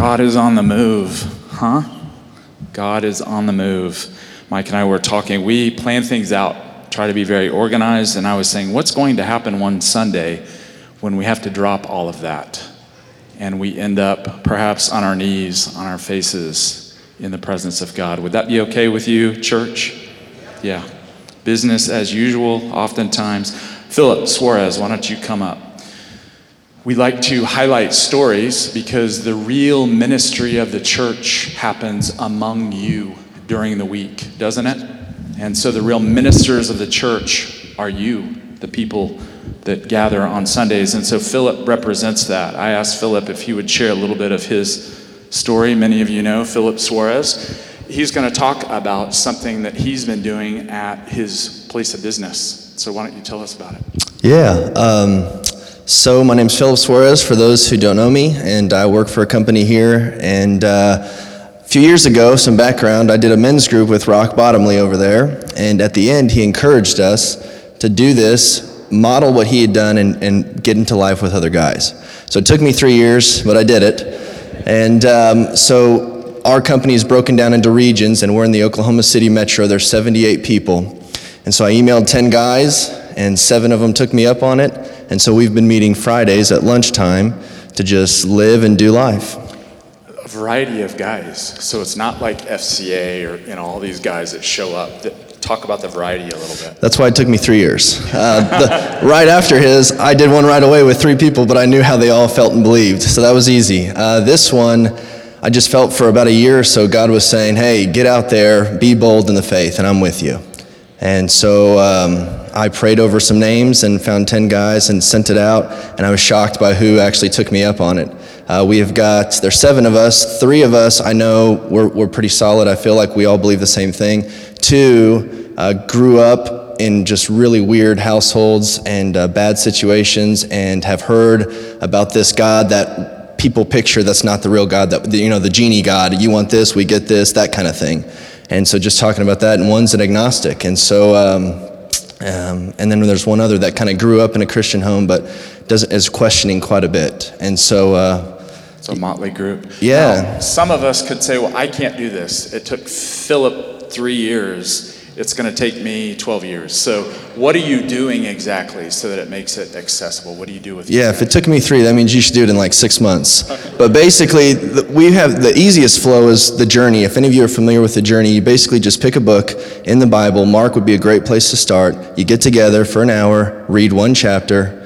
God is on the move, huh? God is on the move. Mike and I were talking. We plan things out, try to be very organized, and I was saying, what's going to happen one Sunday when we have to drop all of that? And we end up perhaps on our knees, on our faces, in the presence of God. Would that be okay with you, church? Yeah. Business as usual, oftentimes. Philip Suarez, why don't you come up? We like to highlight stories because the real ministry of the church happens among you during the week, doesn't it? And so the real ministers of the church are you, the people that gather on Sundays. And so Philip represents that. I asked Philip if he would share a little bit of his story. Many of you know Philip Suarez. He's going to talk about something that he's been doing at his place of business. So why don't you tell us about it? Yeah. Um, so my name is Philip Suarez, for those who don't know me, and I work for a company here. And uh, a few years ago, some background, I did a men's group with Rock Bottomley over there. And at the end, he encouraged us to do this, model what he had done, and, and get into life with other guys. So it took me three years, but I did it. And um, so our company is broken down into regions, and we're in the Oklahoma City metro. There's 78 people. And so I emailed 10 guys, and seven of them took me up on it. And so we've been meeting Fridays at lunchtime to just live and do life. A variety of guys. So it's not like FCA or you know all these guys that show up. That talk about the variety a little bit. That's why it took me three years. Uh, the, right after his, I did one right away with three people, but I knew how they all felt and believed, so that was easy. Uh, this one, I just felt for about a year or so, God was saying, "Hey, get out there, be bold in the faith, and I'm with you." And so um, I prayed over some names and found 10 guys and sent it out, and I was shocked by who actually took me up on it. Uh, we have got, there's seven of us. Three of us, I know we're, we're pretty solid. I feel like we all believe the same thing. Two uh, grew up in just really weird households and uh, bad situations and have heard about this God that people picture that's not the real God, that, you know, the genie God. You want this, we get this, that kind of thing. And so just talking about that, and one's an agnostic. And so, um, um, and then there's one other that kind of grew up in a Christian home, but does, is questioning quite a bit. And so, uh, it's a motley group. Yeah. Some of us could say, well, I can't do this. It took Philip three years it's going to take me 12 years. So, what are you doing exactly so that it makes it accessible? What do you do with Yeah, if it took me three, that means you should do it in like six months. Okay. But basically, we have the easiest flow is the journey. If any of you are familiar with the journey, you basically just pick a book in the Bible. Mark would be a great place to start. You get together for an hour, read one chapter,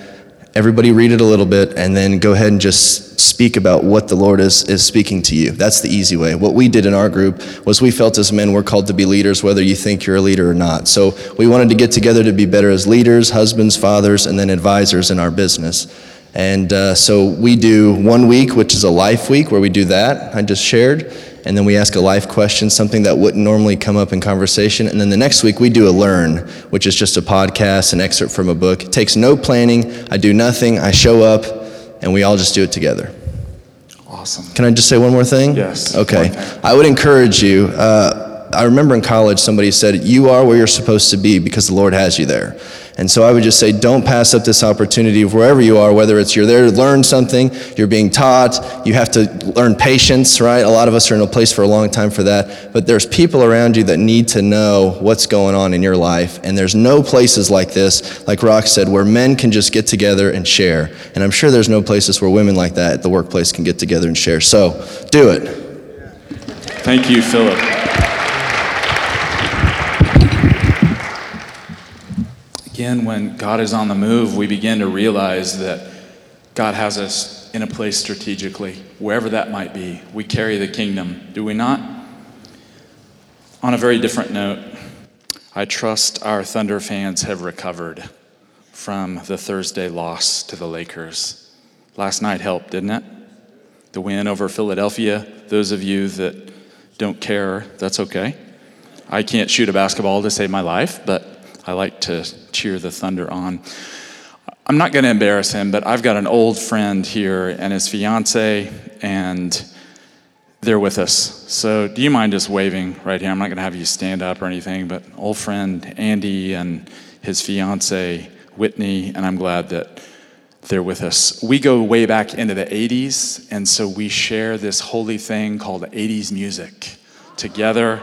everybody read it a little bit, and then go ahead and just speak about what the Lord is, is speaking to you. That's the easy way. What we did in our group was we felt as men we're called to be leaders, whether you think you're a leader or not. So we wanted to get together to be better as leaders, husbands, fathers, and then advisors in our business. And uh, so we do one week, which is a life week, where we do that I just shared and then we ask a life question, something that wouldn't normally come up in conversation. And then the next week we do a learn, which is just a podcast, an excerpt from a book. It takes no planning. I do nothing. I show up, and we all just do it together. Awesome. Can I just say one more thing? Yes. Okay. I would encourage you. Uh, I remember in college somebody said, You are where you're supposed to be because the Lord has you there. And so I would just say, don't pass up this opportunity wherever you are, whether it's you're there to learn something, you're being taught, you have to learn patience, right? A lot of us are in a place for a long time for that. But there's people around you that need to know what's going on in your life. And there's no places like this, like Rock said, where men can just get together and share. And I'm sure there's no places where women like that at the workplace can get together and share. So do it. Thank you, Philip. Again, when God is on the move, we begin to realize that God has us in a place strategically, wherever that might be. We carry the kingdom, do we not? On a very different note, I trust our Thunder fans have recovered from the Thursday loss to the Lakers. Last night helped, didn't it? The win over Philadelphia. Those of you that don't care, that's okay. I can't shoot a basketball to save my life, but I like to cheer the Thunder on. I'm not going to embarrass him, but I've got an old friend here and his fiance, and they're with us. So, do you mind just waving right here? I'm not going to have you stand up or anything, but old friend Andy and his fiance Whitney, and I'm glad that they're with us. We go way back into the 80s, and so we share this holy thing called 80s music together.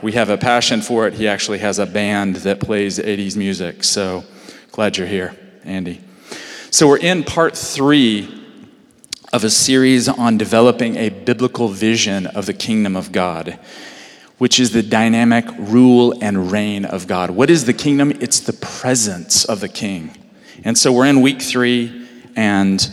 We have a passion for it. He actually has a band that plays 80s music. So glad you're here, Andy. So we're in part three of a series on developing a biblical vision of the kingdom of God, which is the dynamic rule and reign of God. What is the kingdom? It's the presence of the king. And so we're in week three, and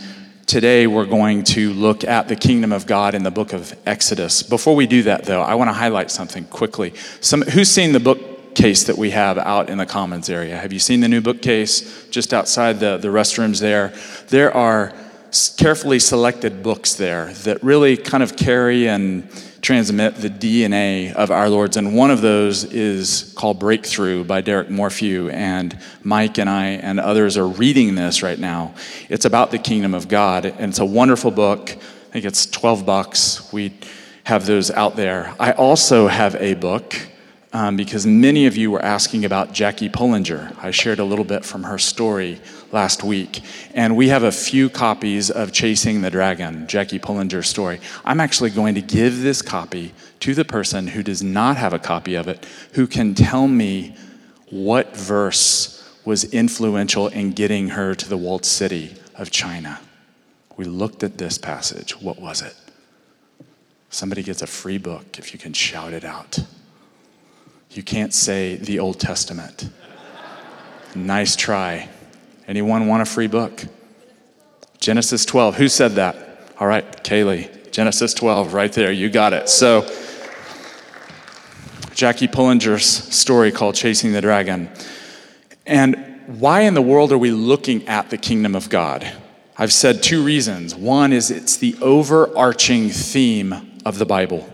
today we're going to look at the kingdom of God in the book of Exodus. Before we do that, though, I want to highlight something quickly. Some, who's seen the bookcase that we have out in the commons area? Have you seen the new bookcase just outside the, the restrooms there? There are carefully selected books there that really kind of carry and transmit the DNA of our Lord's. And one of those is called Breakthrough by Derek Morphew. And Mike and I and others are reading this right now. It's about the kingdom of God. And it's a wonderful book. I think it's 12 bucks. We have those out there. I also have a book um, because many of you were asking about Jackie Pullinger. I shared a little bit from her story last week. And we have a few copies of Chasing the Dragon, Jackie Pullinger's story. I'm actually going to give this copy to the person who does not have a copy of it, who can tell me what verse was influential in getting her to the walled city of China. We looked at this passage. What was it? Somebody gets a free book if you can shout it out. You can't say the Old Testament. nice try. Anyone want a free book? Genesis 12. Who said that? All right, Kaylee. Genesis 12, right there. You got it. So, Jackie Pullinger's story called Chasing the Dragon. And why in the world are we looking at the kingdom of God? I've said two reasons. One is it's the overarching theme of the Bible.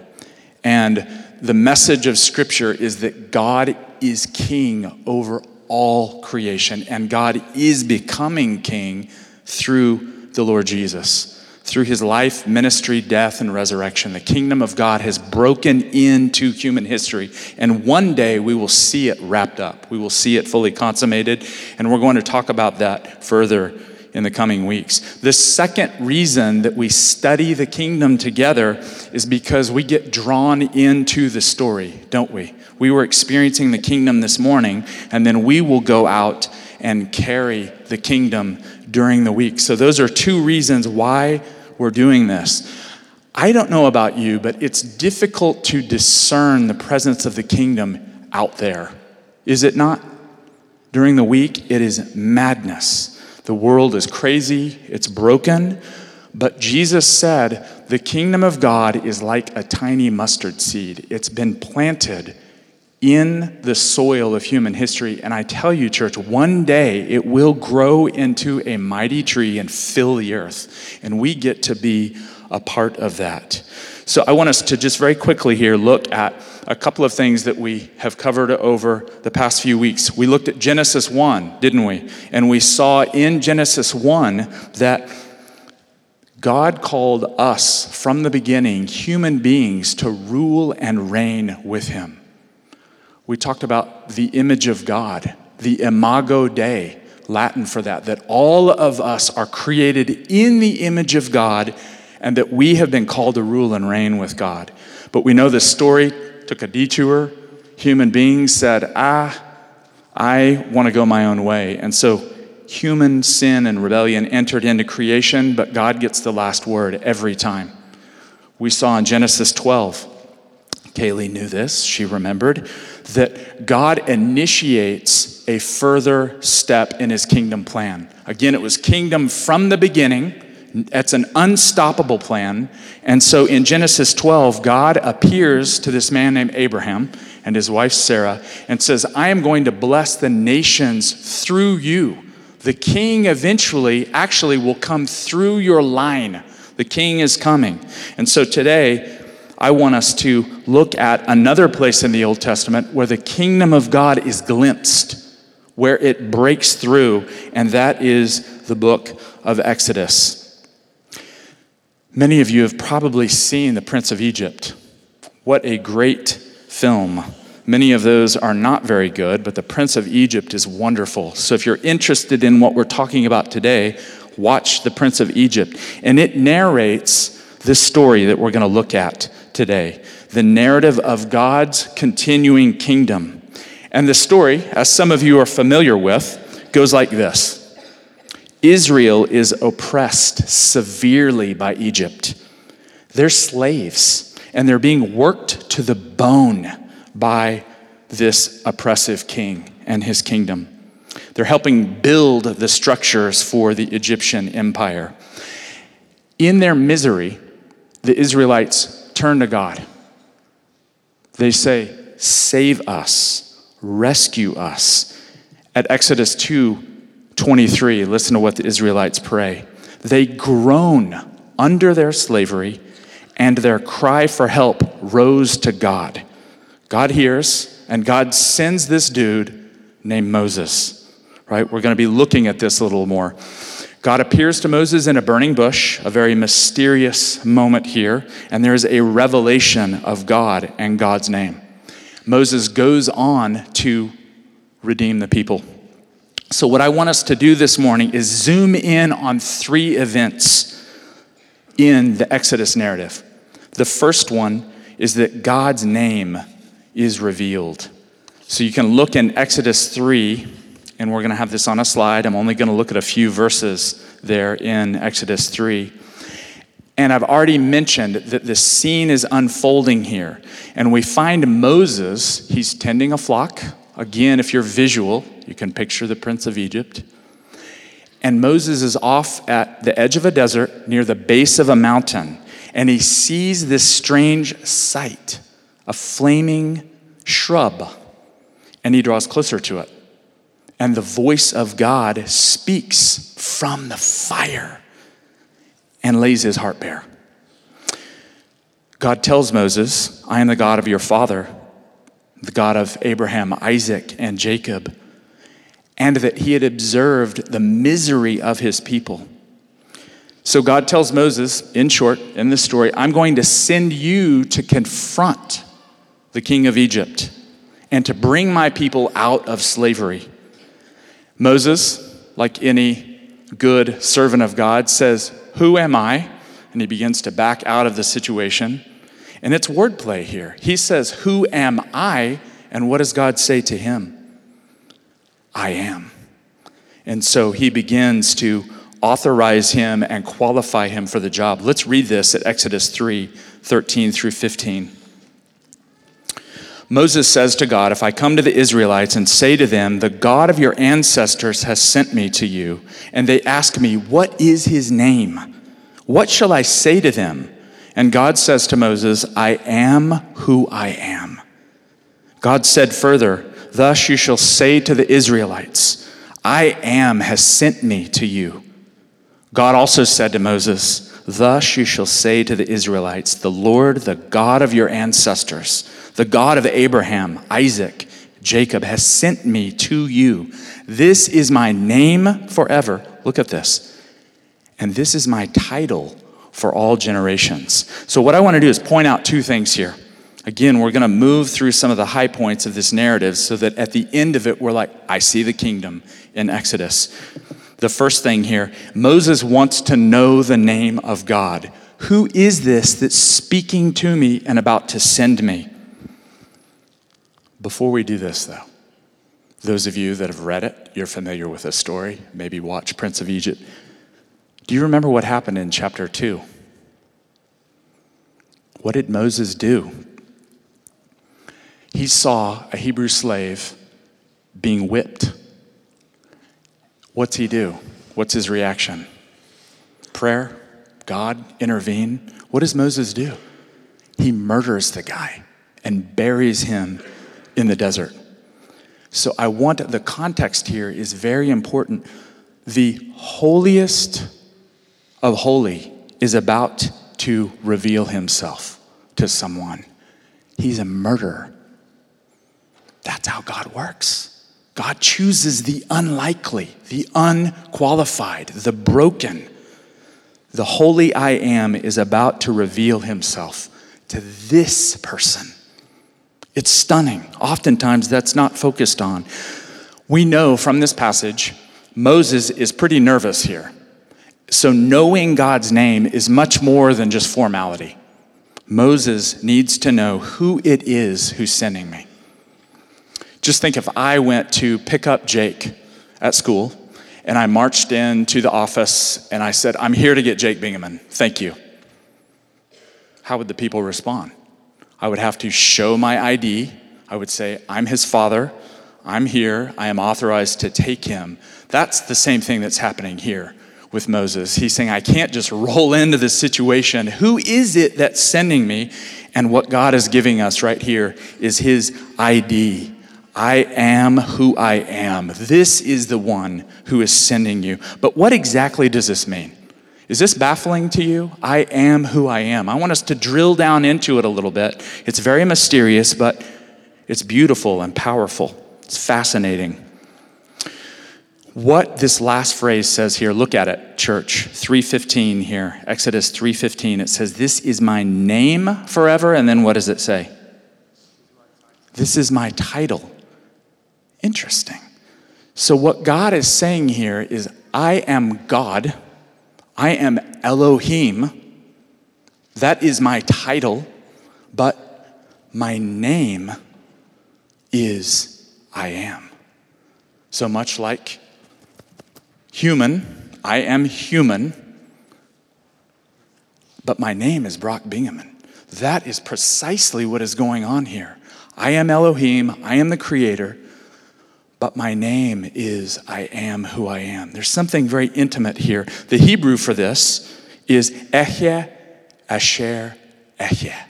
And the message of Scripture is that God is king over all creation, and God is becoming king through the Lord Jesus. Through his life, ministry, death, and resurrection, the kingdom of God has broken into human history. And one day we will see it wrapped up. We will see it fully consummated. And we're going to talk about that further in the coming weeks. The second reason that we study the kingdom together is because we get drawn into the story, don't we? We were experiencing the kingdom this morning, and then we will go out and carry the kingdom during the week. So, those are two reasons why we're doing this. I don't know about you, but it's difficult to discern the presence of the kingdom out there. Is it not? During the week, it is madness. The world is crazy, it's broken. But Jesus said, The kingdom of God is like a tiny mustard seed. It's been planted in the soil of human history. And I tell you, church, one day it will grow into a mighty tree and fill the earth. And we get to be a part of that. So I want us to just very quickly here look at a couple of things that we have covered over the past few weeks. We looked at Genesis 1, didn't we? And we saw in Genesis 1 that God called us from the beginning, human beings, to rule and reign with Him. We talked about the image of God, the imago Dei, Latin for that, that all of us are created in the image of God and that we have been called to rule and reign with God. But we know the story took a detour. Human beings said, ah, I want to go my own way. And so human sin and rebellion entered into creation, but God gets the last word every time. We saw in Genesis 12, Kaylee knew this, she remembered, that God initiates a further step in his kingdom plan. Again, it was kingdom from the beginning it's an unstoppable plan. And so in Genesis 12, God appears to this man named Abraham and his wife Sarah and says, I am going to bless the nations through you. The king eventually actually will come through your line. The king is coming. And so today, I want us to look at another place in the Old Testament where the kingdom of God is glimpsed, where it breaks through, and that is the book of Exodus. Many of you have probably seen The Prince of Egypt. What a great film. Many of those are not very good, but The Prince of Egypt is wonderful. So if you're interested in what we're talking about today, Watch the Prince of Egypt. And it narrates this story that we're going to look at today the narrative of God's continuing kingdom. And the story, as some of you are familiar with, goes like this Israel is oppressed severely by Egypt. They're slaves, and they're being worked to the bone by this oppressive king and his kingdom. They're helping build the structures for the Egyptian empire. In their misery, the Israelites turn to God. They say, Save us, rescue us. At Exodus 2 23, listen to what the Israelites pray. They groan under their slavery, and their cry for help rose to God. God hears, and God sends this dude named Moses. Right? We're going to be looking at this a little more. God appears to Moses in a burning bush, a very mysterious moment here, and there's a revelation of God and God's name. Moses goes on to redeem the people. So, what I want us to do this morning is zoom in on three events in the Exodus narrative. The first one is that God's name is revealed. So, you can look in Exodus 3, and we're going to have this on a slide. I'm only going to look at a few verses there in Exodus 3. And I've already mentioned that the scene is unfolding here. And we find Moses, he's tending a flock. Again, if you're visual, you can picture the Prince of Egypt. And Moses is off at the edge of a desert near the base of a mountain, and he sees this strange sight a flaming shrub, and he draws closer to it. And the voice of God speaks from the fire and lays his heart bare. God tells Moses, I am the God of your father, the God of Abraham, Isaac, and Jacob and that he had observed the misery of his people. So God tells Moses, in short, in this story, I'm going to send you to confront the king of Egypt and to bring my people out of slavery. Moses, like any good servant of God, says, Who am I? And he begins to back out of the situation. And it's wordplay here. He says, Who am I? And what does God say to him? I am. And so he begins to authorize him and qualify him for the job. Let's read this at Exodus 3 13 through 15. Moses says to God, If I come to the Israelites and say to them, The God of your ancestors has sent me to you, and they ask me, What is his name? What shall I say to them? And God says to Moses, I am who I am. God said further, Thus you shall say to the Israelites, I am has sent me to you. God also said to Moses, Thus you shall say to the Israelites, The Lord, the God of your ancestors, the God of Abraham, Isaac, Jacob, has sent me to you. This is my name forever. Look at this. And this is my title for all generations. So, what I want to do is point out two things here. Again, we're going to move through some of the high points of this narrative so that at the end of it, we're like, I see the kingdom in Exodus. The first thing here Moses wants to know the name of God. Who is this that's speaking to me and about to send me? Before we do this, though, those of you that have read it, you're familiar with this story, maybe watch Prince of Egypt. Do you remember what happened in chapter 2? What did Moses do he saw a Hebrew slave being whipped. What's he do? What's his reaction? Prayer? God intervene? What does Moses do? He murders the guy and buries him in the desert. So I want the context here is very important. The holiest of holy is about to reveal himself to someone. He's a murderer. That's how God works. God chooses the unlikely, the unqualified, the broken. The holy I am is about to reveal himself to this person. It's stunning. Oftentimes, that's not focused on. We know from this passage, Moses is pretty nervous here. So, knowing God's name is much more than just formality. Moses needs to know who it is who's sending me. Just think if I went to pick up Jake at school and I marched into the office and I said, I'm here to get Jake Bingaman. Thank you. How would the people respond? I would have to show my ID. I would say, I'm his father. I'm here. I am authorized to take him. That's the same thing that's happening here with Moses. He's saying, I can't just roll into this situation. Who is it that's sending me? And what God is giving us right here is his ID. I am who I am. This is the one who is sending you. But what exactly does this mean? Is this baffling to you? I am who I am. I want us to drill down into it a little bit. It's very mysterious, but it's beautiful and powerful. It's fascinating. What this last phrase says here, look at it, church. 315 here. Exodus 315. It says, "This is my name forever." And then what does it say? This is my title. Interesting. So, what God is saying here is, I am God, I am Elohim. That is my title, but my name is I am. So much like human, I am human, but my name is Brock Bingaman. That is precisely what is going on here. I am Elohim, I am the creator, but my name is I am who I am. There's something very intimate here. The Hebrew for this is Ehyeh Asher Ehyeh.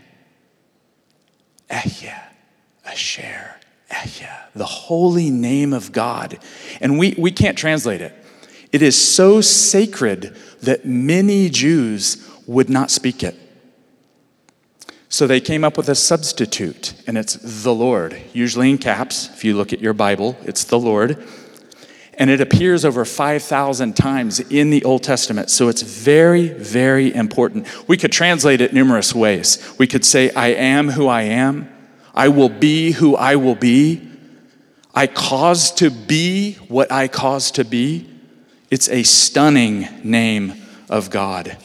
Ehyeh Asher Ehyeh. The holy name of God. And we, we can't translate it. It is so sacred that many Jews would not speak it. So they came up with a substitute, and it's the Lord, usually in caps. If you look at your Bible, it's the Lord. And it appears over 5,000 times in the Old Testament. So it's very, very important. We could translate it numerous ways. We could say, I am who I am. I will be who I will be. I cause to be what I cause to be. It's a stunning name of God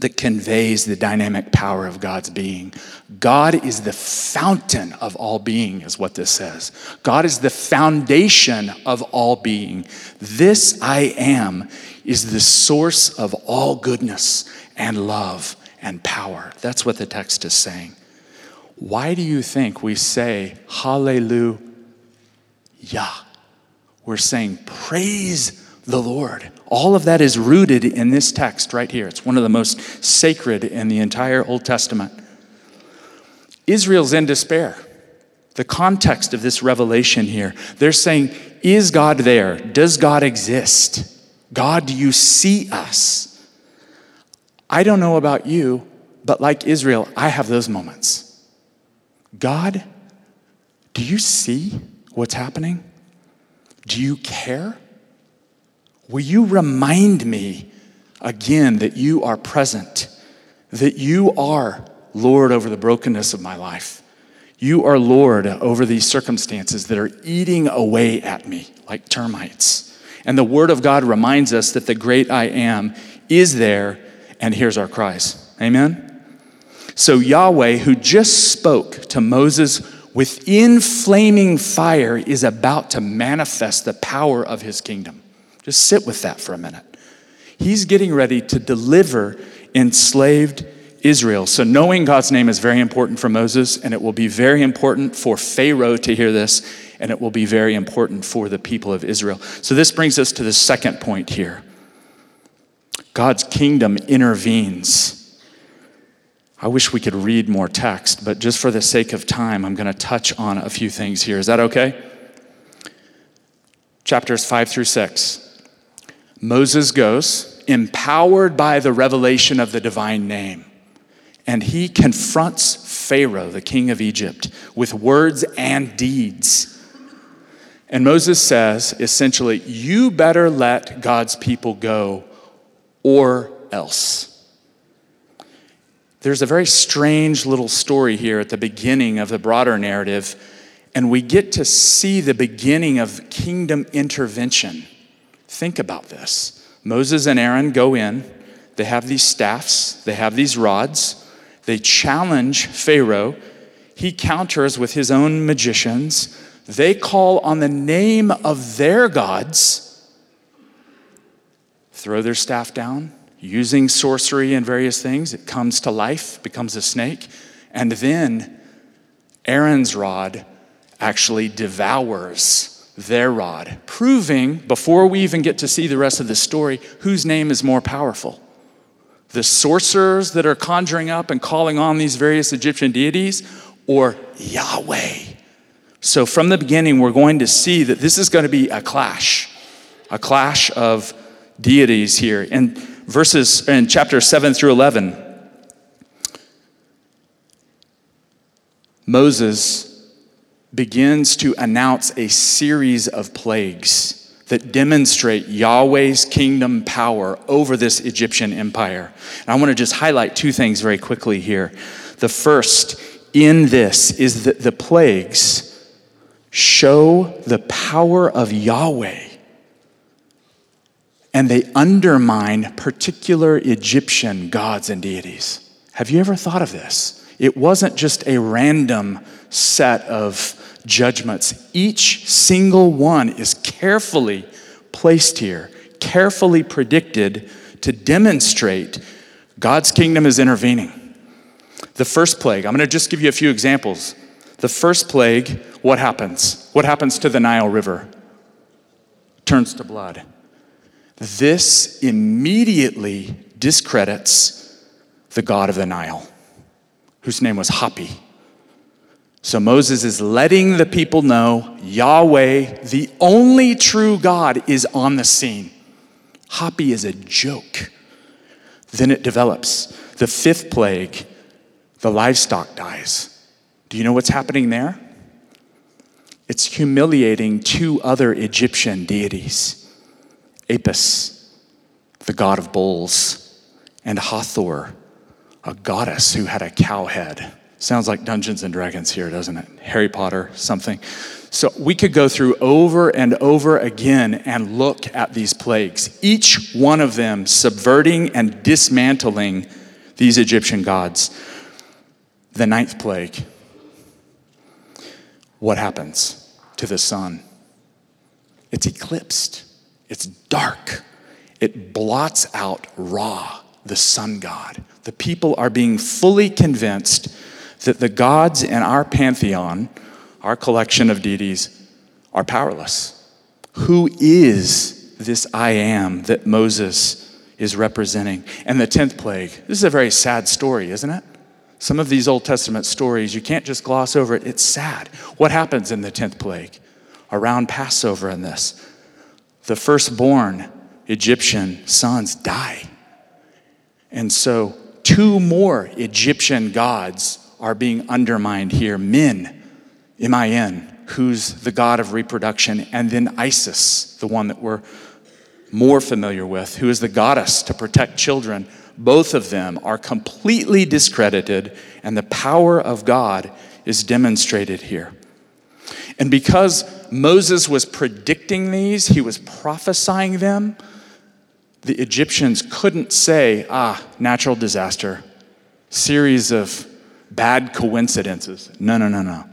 that conveys the dynamic power of God's being. God is the fountain of all being, is what this says. God is the foundation of all being. This I am is the source of all goodness and love and power. That's what the text is saying. Why do you think we say hallelujah? We're saying praise the Lord. All of that is rooted in this text right here. It's one of the most sacred in the entire Old Testament. Israel's in despair. The context of this revelation here, they're saying, Is God there? Does God exist? God, do you see us? I don't know about you, but like Israel, I have those moments. God, do you see what's happening? Do you care? Will you remind me again that you are present, that you are Lord over the brokenness of my life? You are Lord over these circumstances that are eating away at me like termites. And the Word of God reminds us that the great I am is there and hears our cries. Amen? So, Yahweh, who just spoke to Moses within flaming fire, is about to manifest the power of his kingdom. Just sit with that for a minute. He's getting ready to deliver enslaved Israel. So, knowing God's name is very important for Moses, and it will be very important for Pharaoh to hear this, and it will be very important for the people of Israel. So, this brings us to the second point here God's kingdom intervenes. I wish we could read more text, but just for the sake of time, I'm going to touch on a few things here. Is that okay? Chapters 5 through 6. Moses goes, empowered by the revelation of the divine name, and he confronts Pharaoh, the king of Egypt, with words and deeds. And Moses says, essentially, you better let God's people go or else. There's a very strange little story here at the beginning of the broader narrative, and we get to see the beginning of kingdom intervention. Think about this. Moses and Aaron go in, they have these staffs, they have these rods, they challenge Pharaoh. He counters with his own magicians. They call on the name of their gods, throw their staff down, using sorcery and various things. It comes to life, becomes a snake. And then Aaron's rod actually devours their rod, proving, before we even get to see the rest of the story, whose name is more powerful. The sorcerers that are conjuring up and calling on these various Egyptian deities, or Yahweh. So, from the beginning, we're going to see that this is going to be a clash, a clash of deities here. In verses in chapter 7 through 11, Moses begins to announce a series of plagues that demonstrate Yahweh's kingdom power over this Egyptian empire. And I want to just highlight two things very quickly here. The first in this is that the plagues show the power of Yahweh and they undermine particular Egyptian gods and deities. Have you ever thought of this? It wasn't just a random set of judgments. Each single one is carefully placed here, carefully predicted to demonstrate God's kingdom is intervening. The first plague, I'm going to just give you a few examples. The first plague, what happens? What happens to the Nile River? Turns to blood. This immediately discredits the God of the Nile, whose name was Hapi. So Moses is letting the people know Yahweh, the only true God, is on the scene. Hapi is a joke. Then it develops. The fifth plague, the livestock dies. Do you know what's happening there? It's humiliating two other Egyptian deities Apis, the god of bulls, and Hathor, a goddess who had a cow head. Sounds like Dungeons and Dragons here, doesn't it? Harry Potter, something. So we could go through over and over again and look at these plagues, each one of them subverting and dismantling these Egyptian gods. The ninth plague. What happens to the sun? It's eclipsed, it's dark, it blots out Ra, the sun god. The people are being fully convinced that the gods in our pantheon, our collection of deities, are powerless. Who is this I am that Moses is representing? And the 10th plague, this is a very sad story, isn't it? Some of these Old Testament stories, you can't just gloss over it. It's sad. What happens in the 10th plague? Around Passover in this, the firstborn Egyptian sons die. And so, two more Egyptian gods are being undermined here. Min, M I N, who's the god of reproduction, and then Isis, the one that we're more familiar with, who is the goddess to protect children. Both of them are completely discredited, and the power of God is demonstrated here. And because Moses was predicting these, he was prophesying them, the Egyptians couldn't say, ah, natural disaster, series of bad coincidences. No, no, no, no.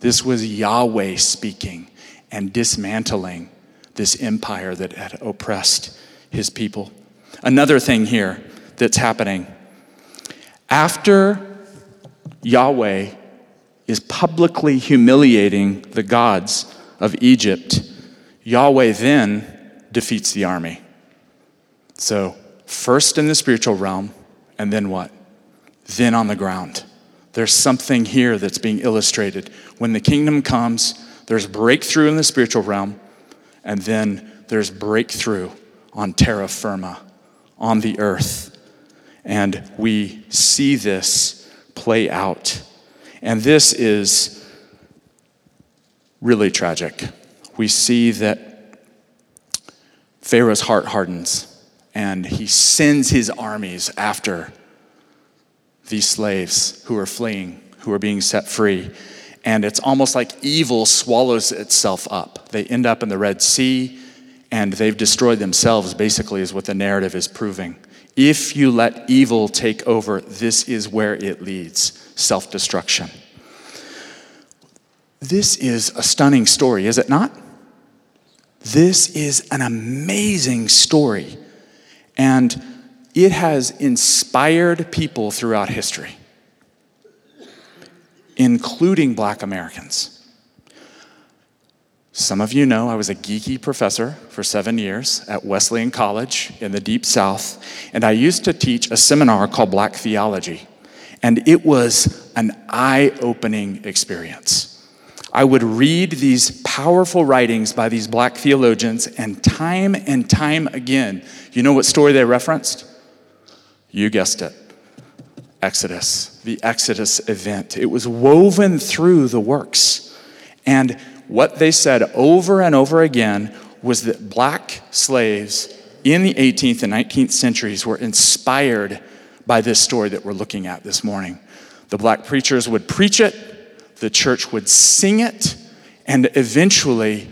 This was Yahweh speaking and dismantling this empire that had oppressed his people. Another thing here that's happening after Yahweh is publicly humiliating the gods of Egypt, Yahweh then defeats the army. So, first in the spiritual realm, and then what? Then on the ground. There's something here that's being illustrated. When the kingdom comes, there's breakthrough in the spiritual realm, and then there's breakthrough on terra firma, on the earth. And we see this play out. And this is really tragic. We see that Pharaoh's heart hardens and he sends his armies after these slaves who are fleeing, who are being set free. And it's almost like evil swallows itself up. They end up in the Red Sea, and they've destroyed themselves, basically, is what the narrative is proving. If you let evil take over, this is where it leads self destruction. This is a stunning story, is it not? This is an amazing story. And it has inspired people throughout history, including black Americans. Some of you know I was a geeky professor for seven years at Wesleyan College in the Deep South, and I used to teach a seminar called Black Theology. And it was an eye opening experience. I would read these powerful writings by these black theologians, and time and time again, you know what story they referenced? You guessed it Exodus, the Exodus event. It was woven through the works. And what they said over and over again was that black slaves in the 18th and 19th centuries were inspired by this story that we're looking at this morning. The black preachers would preach it, the church would sing it, and eventually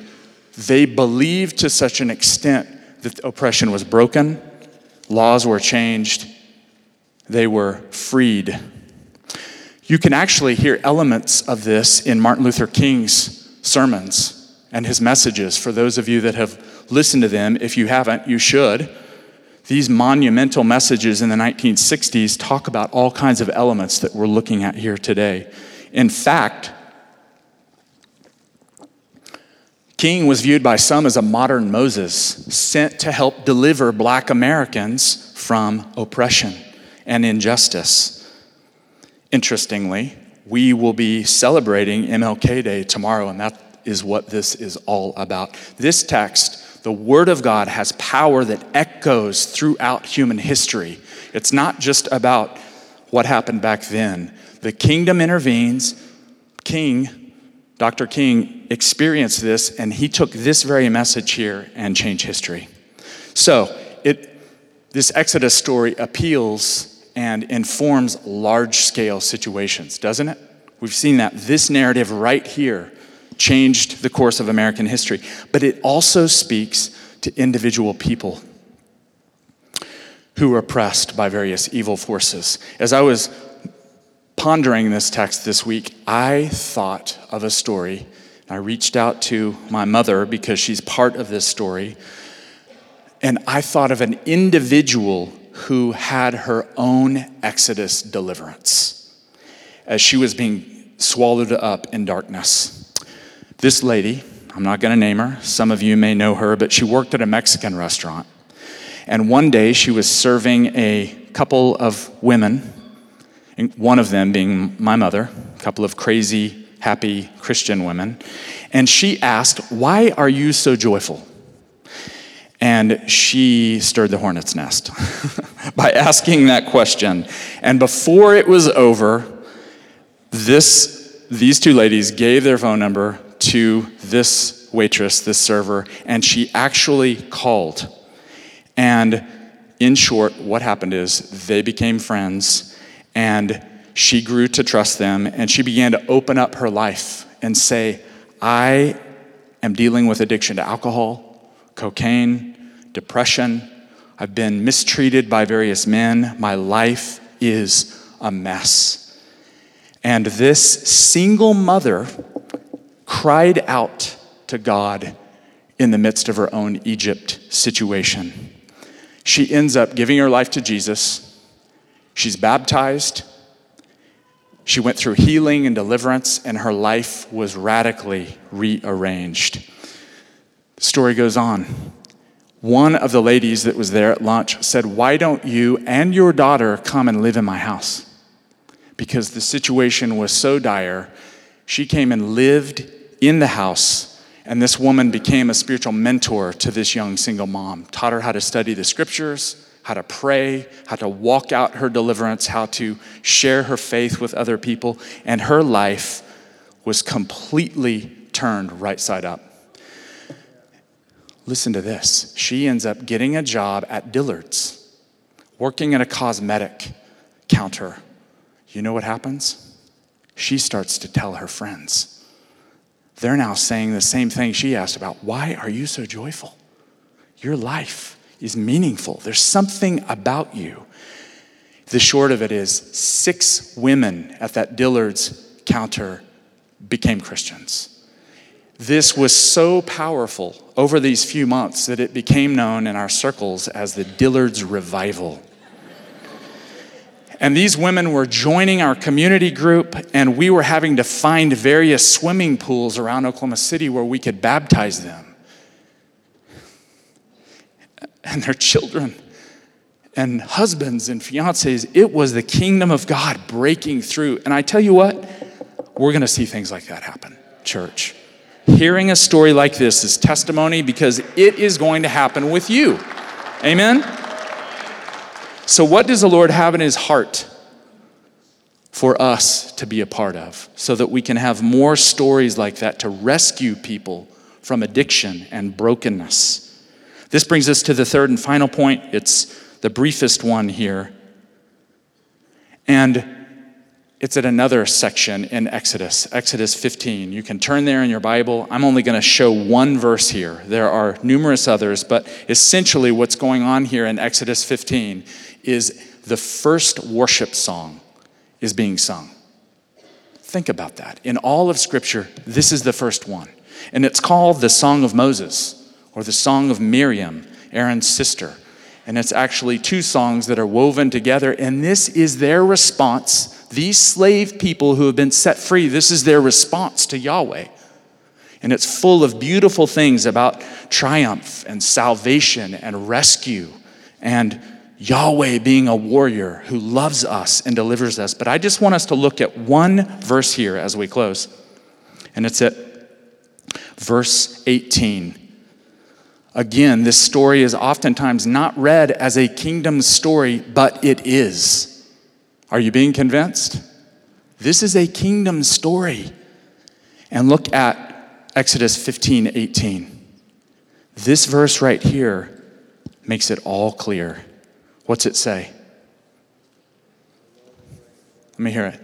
they believed to such an extent that oppression was broken, laws were changed, they were freed. You can actually hear elements of this in Martin Luther King's sermons and his messages. For those of you that have listened to them, if you haven't, you should. These monumental messages in the 1960s talk about all kinds of elements that we're looking at here today. In fact, King was viewed by some as a modern Moses, sent to help deliver black Americans from oppression and injustice. Interestingly, we will be celebrating MLK Day tomorrow, and that is what this is all about. This text, the Word of God, has power that echoes throughout human history. It's not just about what happened back then. The kingdom intervenes. King, Dr. King, experienced this, and he took this very message here and changed history. So, it, this Exodus story appeals and informs large scale situations, doesn't it? We've seen that this narrative right here changed the course of American history, but it also speaks to individual people who were oppressed by various evil forces. As I was pondering this text this week, I thought of a story. I reached out to my mother because she's part of this story. And I thought of an individual who had her own Exodus deliverance as she was being swallowed up in darkness. This lady, I'm not going to name her, some of you may know her, but she worked at a Mexican restaurant. And one day she was serving a couple of women, one of them being my mother, a couple of crazy, happy Christian women. And she asked, Why are you so joyful? And she stirred the hornet's nest by asking that question. And before it was over, this, these two ladies gave their phone number to this waitress, this server, and she actually called. And in short, what happened is they became friends, and she grew to trust them, and she began to open up her life and say, I am dealing with addiction to alcohol, cocaine, depression. I've been mistreated by various men. My life is a mess. And this single mother cried out to God in the midst of her own Egypt situation. She ends up giving her life to Jesus. She's baptized. She went through healing and deliverance, and her life was radically rearranged. The story goes on. One of the ladies that was there at lunch said, Why don't you and your daughter come and live in my house? Because the situation was so dire. She came and lived in the house, and this woman became a spiritual mentor to this young single mom, taught her how to study the scriptures, how to pray, how to walk out her deliverance, how to share her faith with other people, and her life was completely turned right side up. Listen to this. She ends up getting a job at Dillard's, working at a cosmetic counter. You know what happens? She starts to tell her friends. They're now saying the same thing she asked about. Why are you so joyful? your life is meaningful. There's something about you. The short of it is six women at that Dillard's counter became Christians. This was so powerful over these few months that it became known in our circles as the Dillard's Revival. And these women were joining our community group, and we were having to find various swimming pools around Oklahoma City where we could baptize them and their children and husbands and fiancés. It was the kingdom of God breaking through. And I tell you what, we're going to see things like that happen, church. Hearing a story like this is testimony because it is going to happen with you. Amen? So, what does the Lord have in his heart for us to be a part of so that we can have more stories like that to rescue people from addiction and brokenness? This brings us to the third and final point. It's the briefest one here. And it's at another section in Exodus, Exodus 15. You can turn there in your Bible. I'm only going to show one verse here. There are numerous others, but essentially what's going on here in Exodus 15 is the first worship song is being sung. Think about that. In all of Scripture, this is the first one. And it's called the Song of Moses or the Song of Miriam, Aaron's sister. And it's actually two songs that are woven together. And this is their response. These slave people who have been set free, this is their response to Yahweh. And it's full of beautiful things about triumph and salvation and rescue and Yahweh being a warrior who loves us and delivers us. But I just want us to look at one verse here as we close. And it's at verse 18. Again, this story is oftentimes not read as a kingdom story, but it is. Are you being convinced? This is a kingdom story. And look at Exodus 15 18. This verse right here makes it all clear. What's it say? Let me hear it.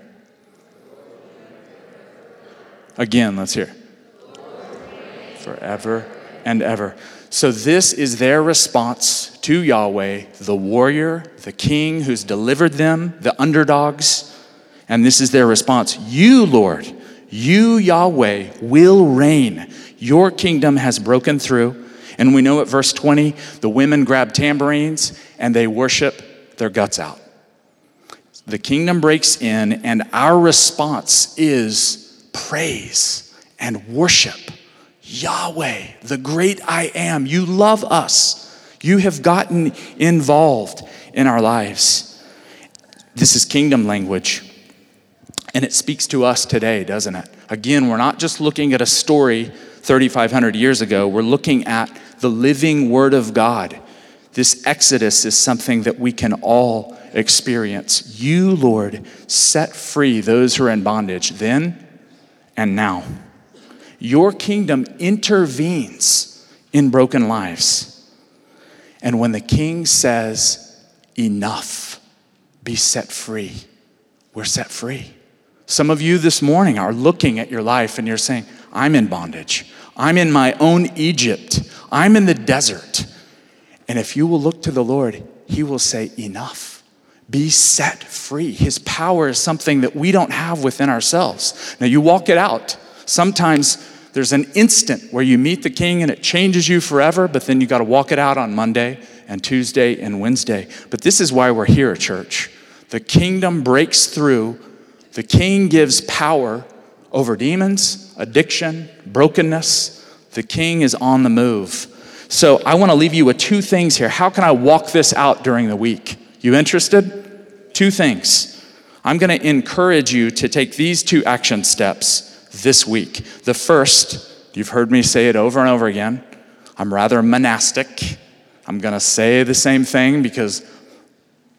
Again, let's hear. Forever and ever. So, this is their response to Yahweh, the warrior, the king who's delivered them, the underdogs. And this is their response You, Lord, you, Yahweh, will reign. Your kingdom has broken through. And we know at verse 20, the women grab tambourines and they worship their guts out. The kingdom breaks in, and our response is praise and worship. Yahweh, the great I am, you love us. You have gotten involved in our lives. This is kingdom language. And it speaks to us today, doesn't it? Again, we're not just looking at a story 3,500 years ago, we're looking at the living Word of God. This Exodus is something that we can all experience. You, Lord, set free those who are in bondage then and now. Your kingdom intervenes in broken lives. And when the king says, Enough, be set free, we're set free. Some of you this morning are looking at your life and you're saying, I'm in bondage. I'm in my own Egypt. I'm in the desert. And if you will look to the Lord, He will say, Enough. Be set free. His power is something that we don't have within ourselves. Now, you walk it out. Sometimes there's an instant where you meet the king and it changes you forever, but then you got to walk it out on Monday and Tuesday and Wednesday. But this is why we're here, at church. The kingdom breaks through, the king gives power over demons, addiction, brokenness. The king is on the move. So I want to leave you with two things here. How can I walk this out during the week? You interested? Two things. I'm going to encourage you to take these two action steps this week. The first, you've heard me say it over and over again, I'm rather monastic. I'm going to say the same thing because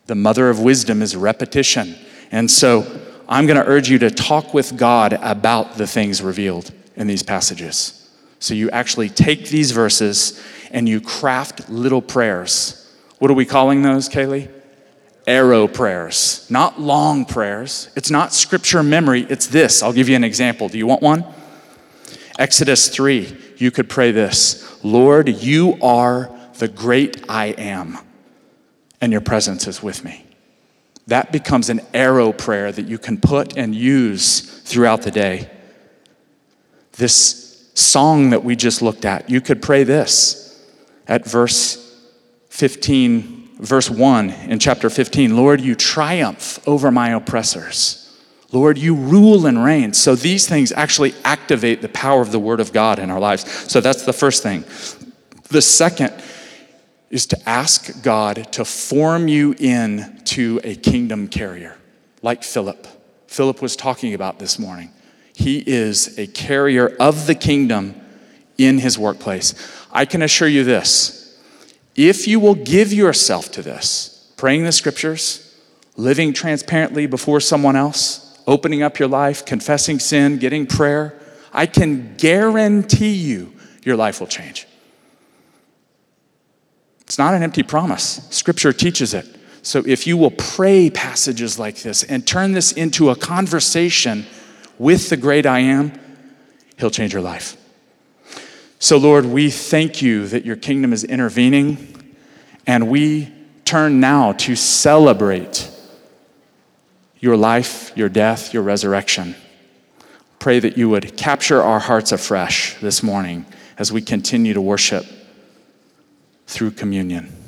the mother of wisdom is repetition. And so I'm going to urge you to talk with God about the things revealed in these passages. So you actually take these verses and you craft little prayers. What are we calling those, Kaylee? Arrow prayers, not long prayers. It's not scripture memory, it's this. I'll give you an example. Do you want one? Exodus 3, you could pray this Lord, you are the great I am, and your presence is with me. That becomes an arrow prayer that you can put and use throughout the day. This song that we just looked at, you could pray this at verse 15, verse 1 in chapter 15 Lord, you triumph over my oppressors. Lord, you rule and reign. So these things actually activate the power of the Word of God in our lives. So that's the first thing. The second is to ask God to form you into a kingdom carrier, like Philip. Philip was talking about this morning. He is a carrier of the kingdom in his workplace. I can assure you this if you will give yourself to this, praying the scriptures, living transparently before someone else, opening up your life, confessing sin, getting prayer, I can guarantee you your life will change. It's not an empty promise. Scripture teaches it. So if you will pray passages like this and turn this into a conversation with the great I am, He'll change your life. So, Lord, we thank you that your kingdom is intervening, and we turn now to celebrate your life, your death, your resurrection. Pray that you would capture our hearts afresh this morning as we continue to worship through communion.